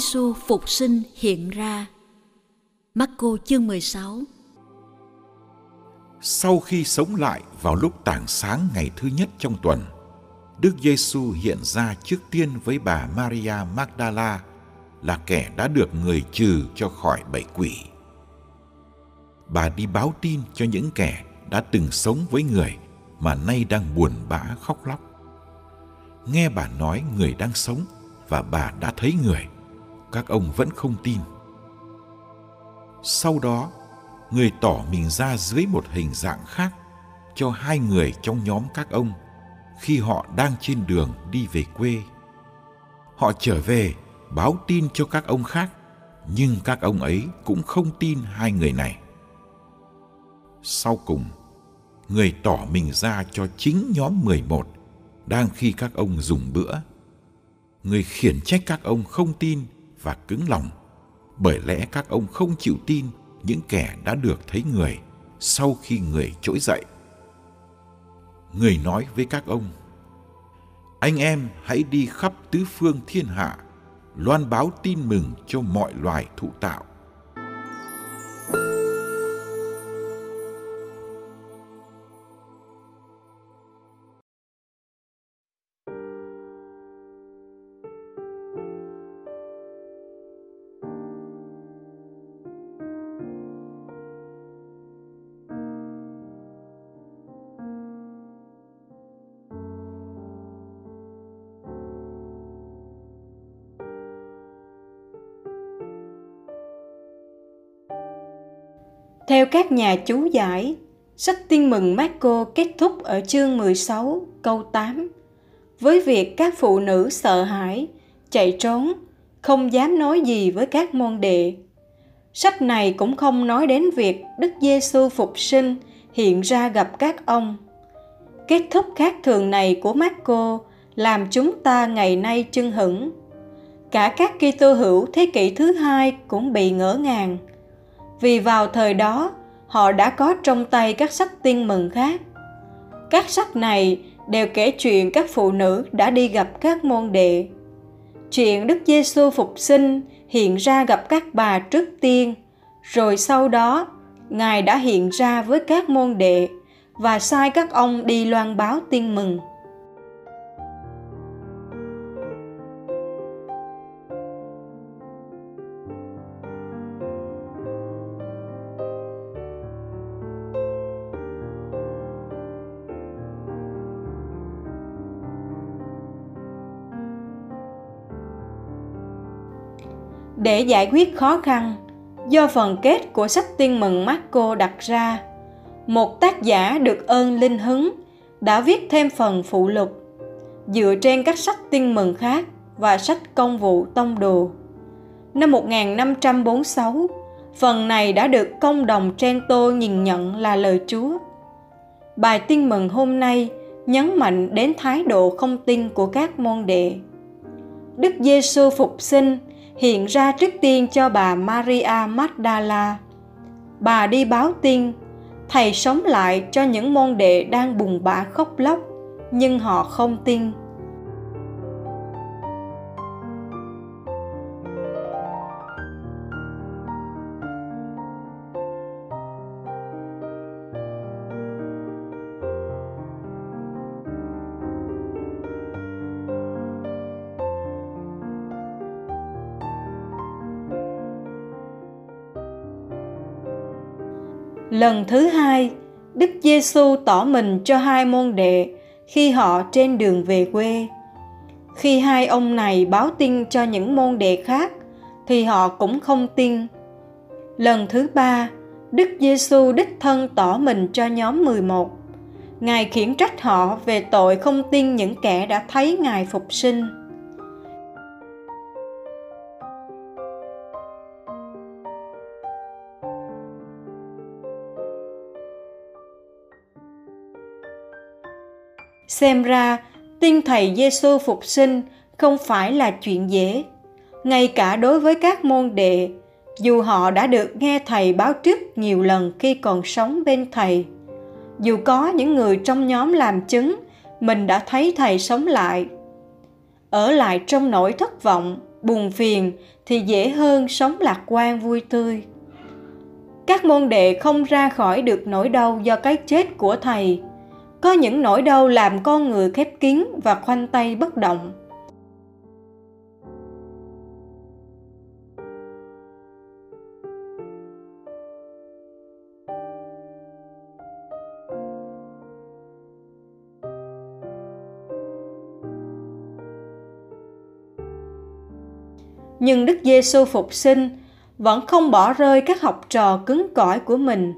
Giêsu phục sinh hiện ra. Marco chương 16 Sau khi sống lại vào lúc tảng sáng ngày thứ nhất trong tuần, Đức Giêsu hiện ra trước tiên với bà Maria Magdala là kẻ đã được người trừ cho khỏi bảy quỷ. Bà đi báo tin cho những kẻ đã từng sống với người mà nay đang buồn bã khóc lóc. Nghe bà nói người đang sống và bà đã thấy người các ông vẫn không tin. Sau đó, người tỏ mình ra dưới một hình dạng khác cho hai người trong nhóm các ông khi họ đang trên đường đi về quê. Họ trở về báo tin cho các ông khác, nhưng các ông ấy cũng không tin hai người này. Sau cùng, người tỏ mình ra cho chính nhóm 11 đang khi các ông dùng bữa. Người khiển trách các ông không tin và cứng lòng. Bởi lẽ các ông không chịu tin những kẻ đã được thấy người sau khi người trỗi dậy. Người nói với các ông, anh em hãy đi khắp tứ phương thiên hạ, loan báo tin mừng cho mọi loài thụ tạo. Theo các nhà chú giải, sách tiên mừng Marco kết thúc ở chương 16 câu 8 với việc các phụ nữ sợ hãi, chạy trốn, không dám nói gì với các môn đệ. Sách này cũng không nói đến việc Đức Giêsu phục sinh hiện ra gặp các ông. Kết thúc khác thường này của Marco làm chúng ta ngày nay chưng hửng. Cả các Kitô hữu thế kỷ thứ hai cũng bị ngỡ ngàng – vì vào thời đó họ đã có trong tay các sách tiên mừng khác. Các sách này đều kể chuyện các phụ nữ đã đi gặp các môn đệ. Chuyện Đức Giêsu phục sinh hiện ra gặp các bà trước tiên, rồi sau đó Ngài đã hiện ra với các môn đệ và sai các ông đi loan báo tin mừng. Để giải quyết khó khăn do phần kết của sách tiên mừng Marco đặt ra. Một tác giả được ơn linh hứng đã viết thêm phần phụ lục dựa trên các sách tiên mừng khác và sách công vụ tông đồ. Năm 1546, phần này đã được công đồng Trento nhìn nhận là lời Chúa. Bài tiên mừng hôm nay nhấn mạnh đến thái độ không tin của các môn đệ. Đức Giêsu phục sinh hiện ra trước tiên cho bà Maria Magdala. Bà đi báo tin, thầy sống lại cho những môn đệ đang bùng bã khóc lóc, nhưng họ không tin. Lần thứ hai, Đức Giêsu tỏ mình cho hai môn đệ khi họ trên đường về quê. Khi hai ông này báo tin cho những môn đệ khác thì họ cũng không tin. Lần thứ ba, Đức Giêsu đích thân tỏ mình cho nhóm 11. Ngài khiển trách họ về tội không tin những kẻ đã thấy Ngài phục sinh. Xem ra, tin thầy Giêsu phục sinh không phải là chuyện dễ. Ngay cả đối với các môn đệ, dù họ đã được nghe thầy báo trước nhiều lần khi còn sống bên thầy, dù có những người trong nhóm làm chứng mình đã thấy thầy sống lại. Ở lại trong nỗi thất vọng, buồn phiền thì dễ hơn sống lạc quan vui tươi. Các môn đệ không ra khỏi được nỗi đau do cái chết của thầy có những nỗi đau làm con người khép kín và khoanh tay bất động. Nhưng Đức Giêsu phục sinh, vẫn không bỏ rơi các học trò cứng cỏi của mình.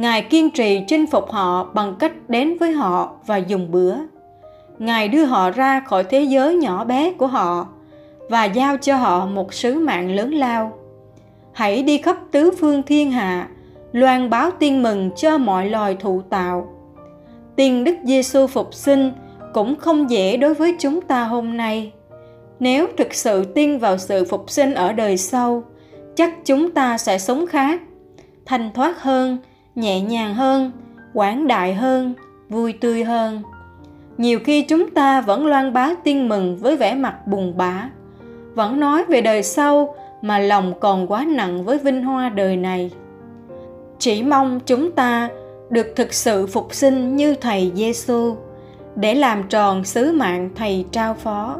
Ngài kiên trì chinh phục họ bằng cách đến với họ và dùng bữa. Ngài đưa họ ra khỏi thế giới nhỏ bé của họ và giao cho họ một sứ mạng lớn lao. Hãy đi khắp tứ phương thiên hạ, loan báo tin mừng cho mọi loài thụ tạo. Tin Đức Giêsu phục sinh cũng không dễ đối với chúng ta hôm nay. Nếu thực sự tin vào sự phục sinh ở đời sau, chắc chúng ta sẽ sống khác, thanh thoát hơn nhẹ nhàng hơn, quảng đại hơn, vui tươi hơn. Nhiều khi chúng ta vẫn loan báo tin mừng với vẻ mặt buồn bã, vẫn nói về đời sau mà lòng còn quá nặng với vinh hoa đời này. Chỉ mong chúng ta được thực sự phục sinh như thầy Giêsu để làm tròn sứ mạng thầy trao phó.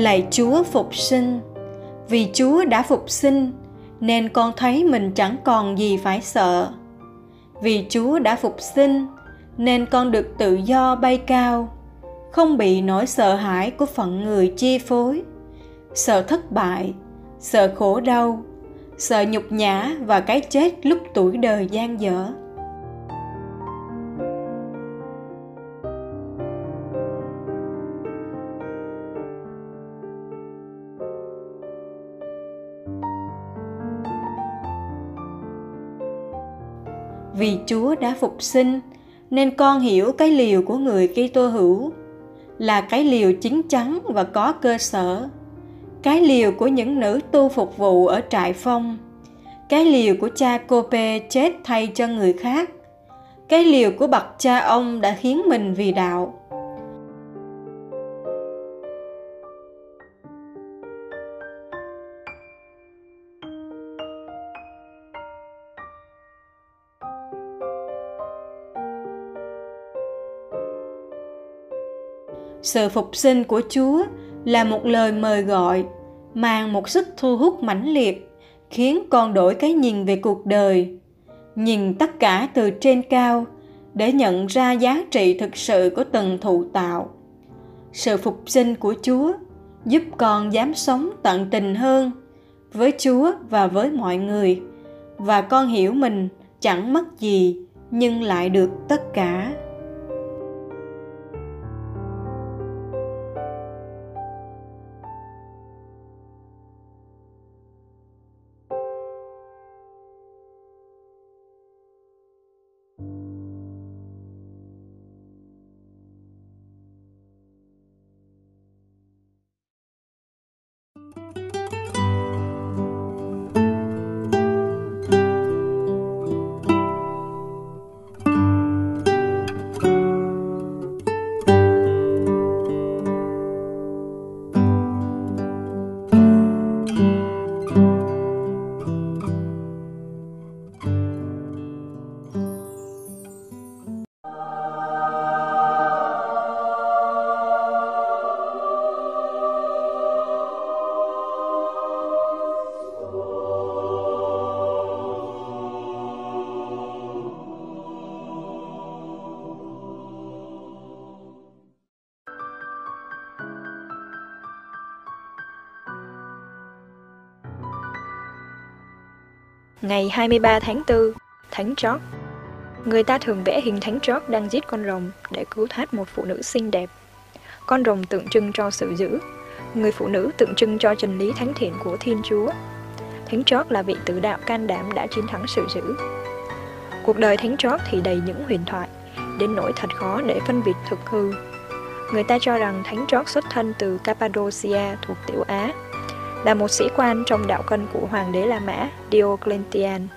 Lạy chúa phục sinh. Vì chúa đã phục sinh, nên con thấy mình chẳng còn gì phải sợ. Vì chúa đã phục sinh, nên con được tự do bay cao, không bị nỗi sợ hãi của phận người chi phối, sợ thất bại, sợ khổ đau, sợ nhục nhã và cái chết lúc tuổi đời gian dở. Vì Chúa đã phục sinh, nên con hiểu cái liều của người Kitô hữu là cái liều chính chắn và có cơ sở. Cái liều của những nữ tu phục vụ ở trại phong. Cái liều của cha cô Pê chết thay cho người khác. Cái liều của bậc cha ông đã khiến mình vì đạo sự phục sinh của chúa là một lời mời gọi, mang một sức thu hút mãnh liệt, khiến con đổi cái nhìn về cuộc đời. Nhìn tất cả từ trên cao để nhận ra giá trị thực sự của từng thụ tạo. Sự phục sinh của chúa giúp con dám sống tận tình hơn với chúa và với mọi người, và con hiểu mình chẳng mất gì nhưng lại được tất cả. Ngày 23 tháng 4, Thánh Chót. Người ta thường vẽ hình Thánh Chót đang giết con rồng để cứu thoát một phụ nữ xinh đẹp. Con rồng tượng trưng cho sự dữ, người phụ nữ tượng trưng cho chân lý thánh thiện của Thiên Chúa. Thánh Chót là vị tử đạo can đảm đã chiến thắng sự dữ. Cuộc đời Thánh Chót thì đầy những huyền thoại, đến nỗi thật khó để phân biệt thực hư. Người ta cho rằng Thánh Chót xuất thân từ Cappadocia thuộc Tiểu Á, là một sĩ quan trong đạo cân của Hoàng đế La Mã Diocletian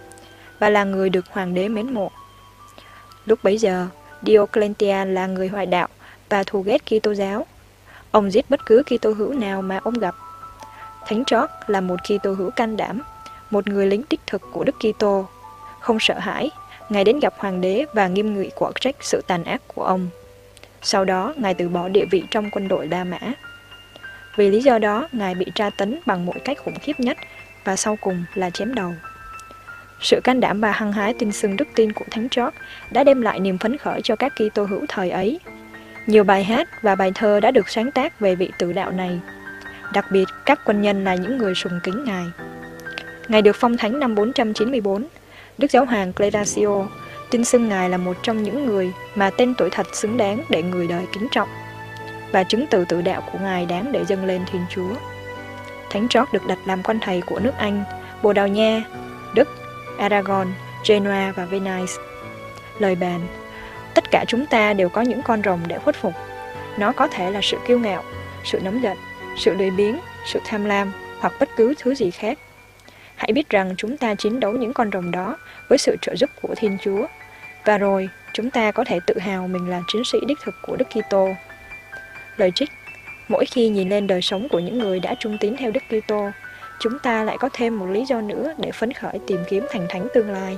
và là người được Hoàng đế mến mộ. Lúc bấy giờ, Diocletian là người hoài đạo và thù ghét Kitô giáo. Ông giết bất cứ Kitô hữu nào mà ông gặp. Thánh George là một Kitô hữu can đảm, một người lính đích thực của Đức Kitô, không sợ hãi, Ngài đến gặp hoàng đế và nghiêm nghị quả trách sự tàn ác của ông. Sau đó, Ngài từ bỏ địa vị trong quân đội La Mã. Vì lý do đó, Ngài bị tra tấn bằng mọi cách khủng khiếp nhất và sau cùng là chém đầu. Sự can đảm và hăng hái tin xưng đức tin của Thánh George đã đem lại niềm phấn khởi cho các Kitô hữu thời ấy. Nhiều bài hát và bài thơ đã được sáng tác về vị tử đạo này. Đặc biệt, các quân nhân là những người sùng kính Ngài. Ngài được phong thánh năm 494. Đức Giáo hoàng Cledacio tin xưng Ngài là một trong những người mà tên tuổi thật xứng đáng để người đời kính trọng và chứng từ tự đạo của Ngài đáng để dâng lên Thiên Chúa. Thánh trót được đặt làm quan thầy của nước Anh, Bồ Đào Nha, Đức, Aragon, Genoa và Venice. Lời bàn Tất cả chúng ta đều có những con rồng để khuất phục. Nó có thể là sự kiêu ngạo, sự nóng giận, sự lười biếng, sự tham lam hoặc bất cứ thứ gì khác. Hãy biết rằng chúng ta chiến đấu những con rồng đó với sự trợ giúp của Thiên Chúa. Và rồi, chúng ta có thể tự hào mình là chiến sĩ đích thực của Đức Kitô. Lời trích Mỗi khi nhìn lên đời sống của những người đã trung tín theo Đức Kitô, chúng ta lại có thêm một lý do nữa để phấn khởi tìm kiếm thành thánh tương lai.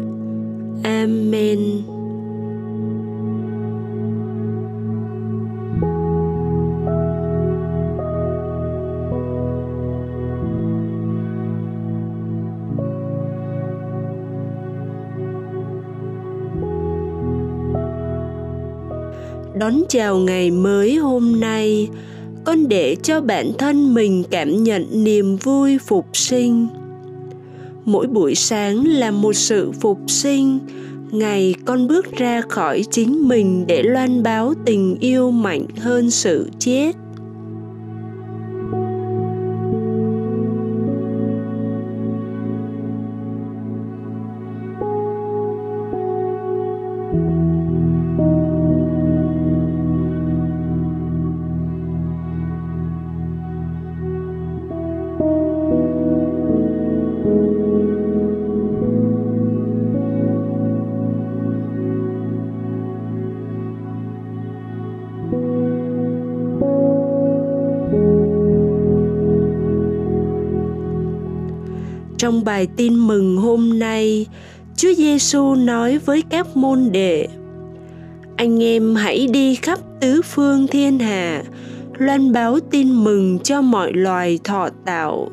amen. Đón chào ngày mới hôm nay. Con để cho bản thân mình cảm nhận niềm vui phục sinh mỗi buổi sáng là một sự phục sinh. Ngày con bước ra khỏi chính mình để loan báo tình yêu mạnh hơn sự chết. Bài tin mừng hôm nay, Chúa Giêsu nói với các môn đệ: Anh em hãy đi khắp tứ phương thiên hạ, loan báo tin mừng cho mọi loài thọ tạo.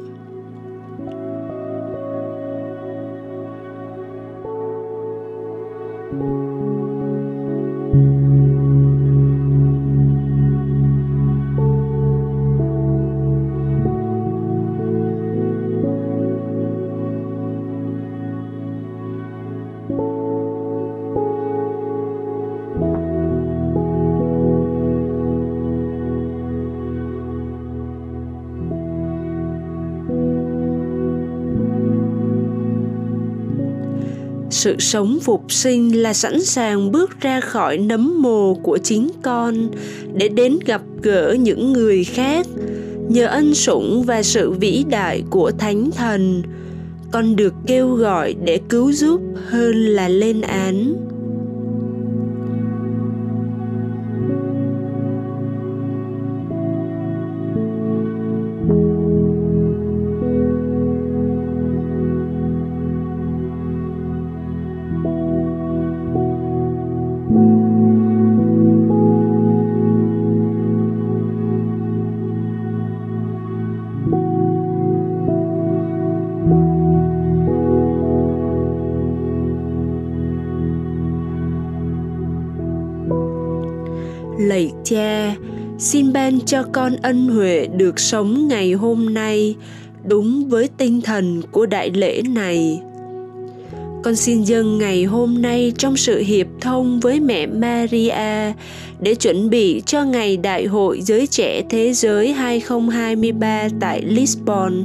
Sự sống phục sinh là sẵn sàng bước ra khỏi nấm mồ của chính con để đến gặp gỡ những người khác. Nhờ ân sủng và sự vĩ đại của thánh thần, con được kêu gọi để cứu giúp hơn là lên án. Xin ban cho con ân huệ được sống ngày hôm nay đúng với tinh thần của đại lễ này con xin dâng ngày hôm nay trong sự hiệp thông với mẹ Maria để chuẩn bị cho ngày Đại hội Giới Trẻ Thế Giới 2023 tại Lisbon.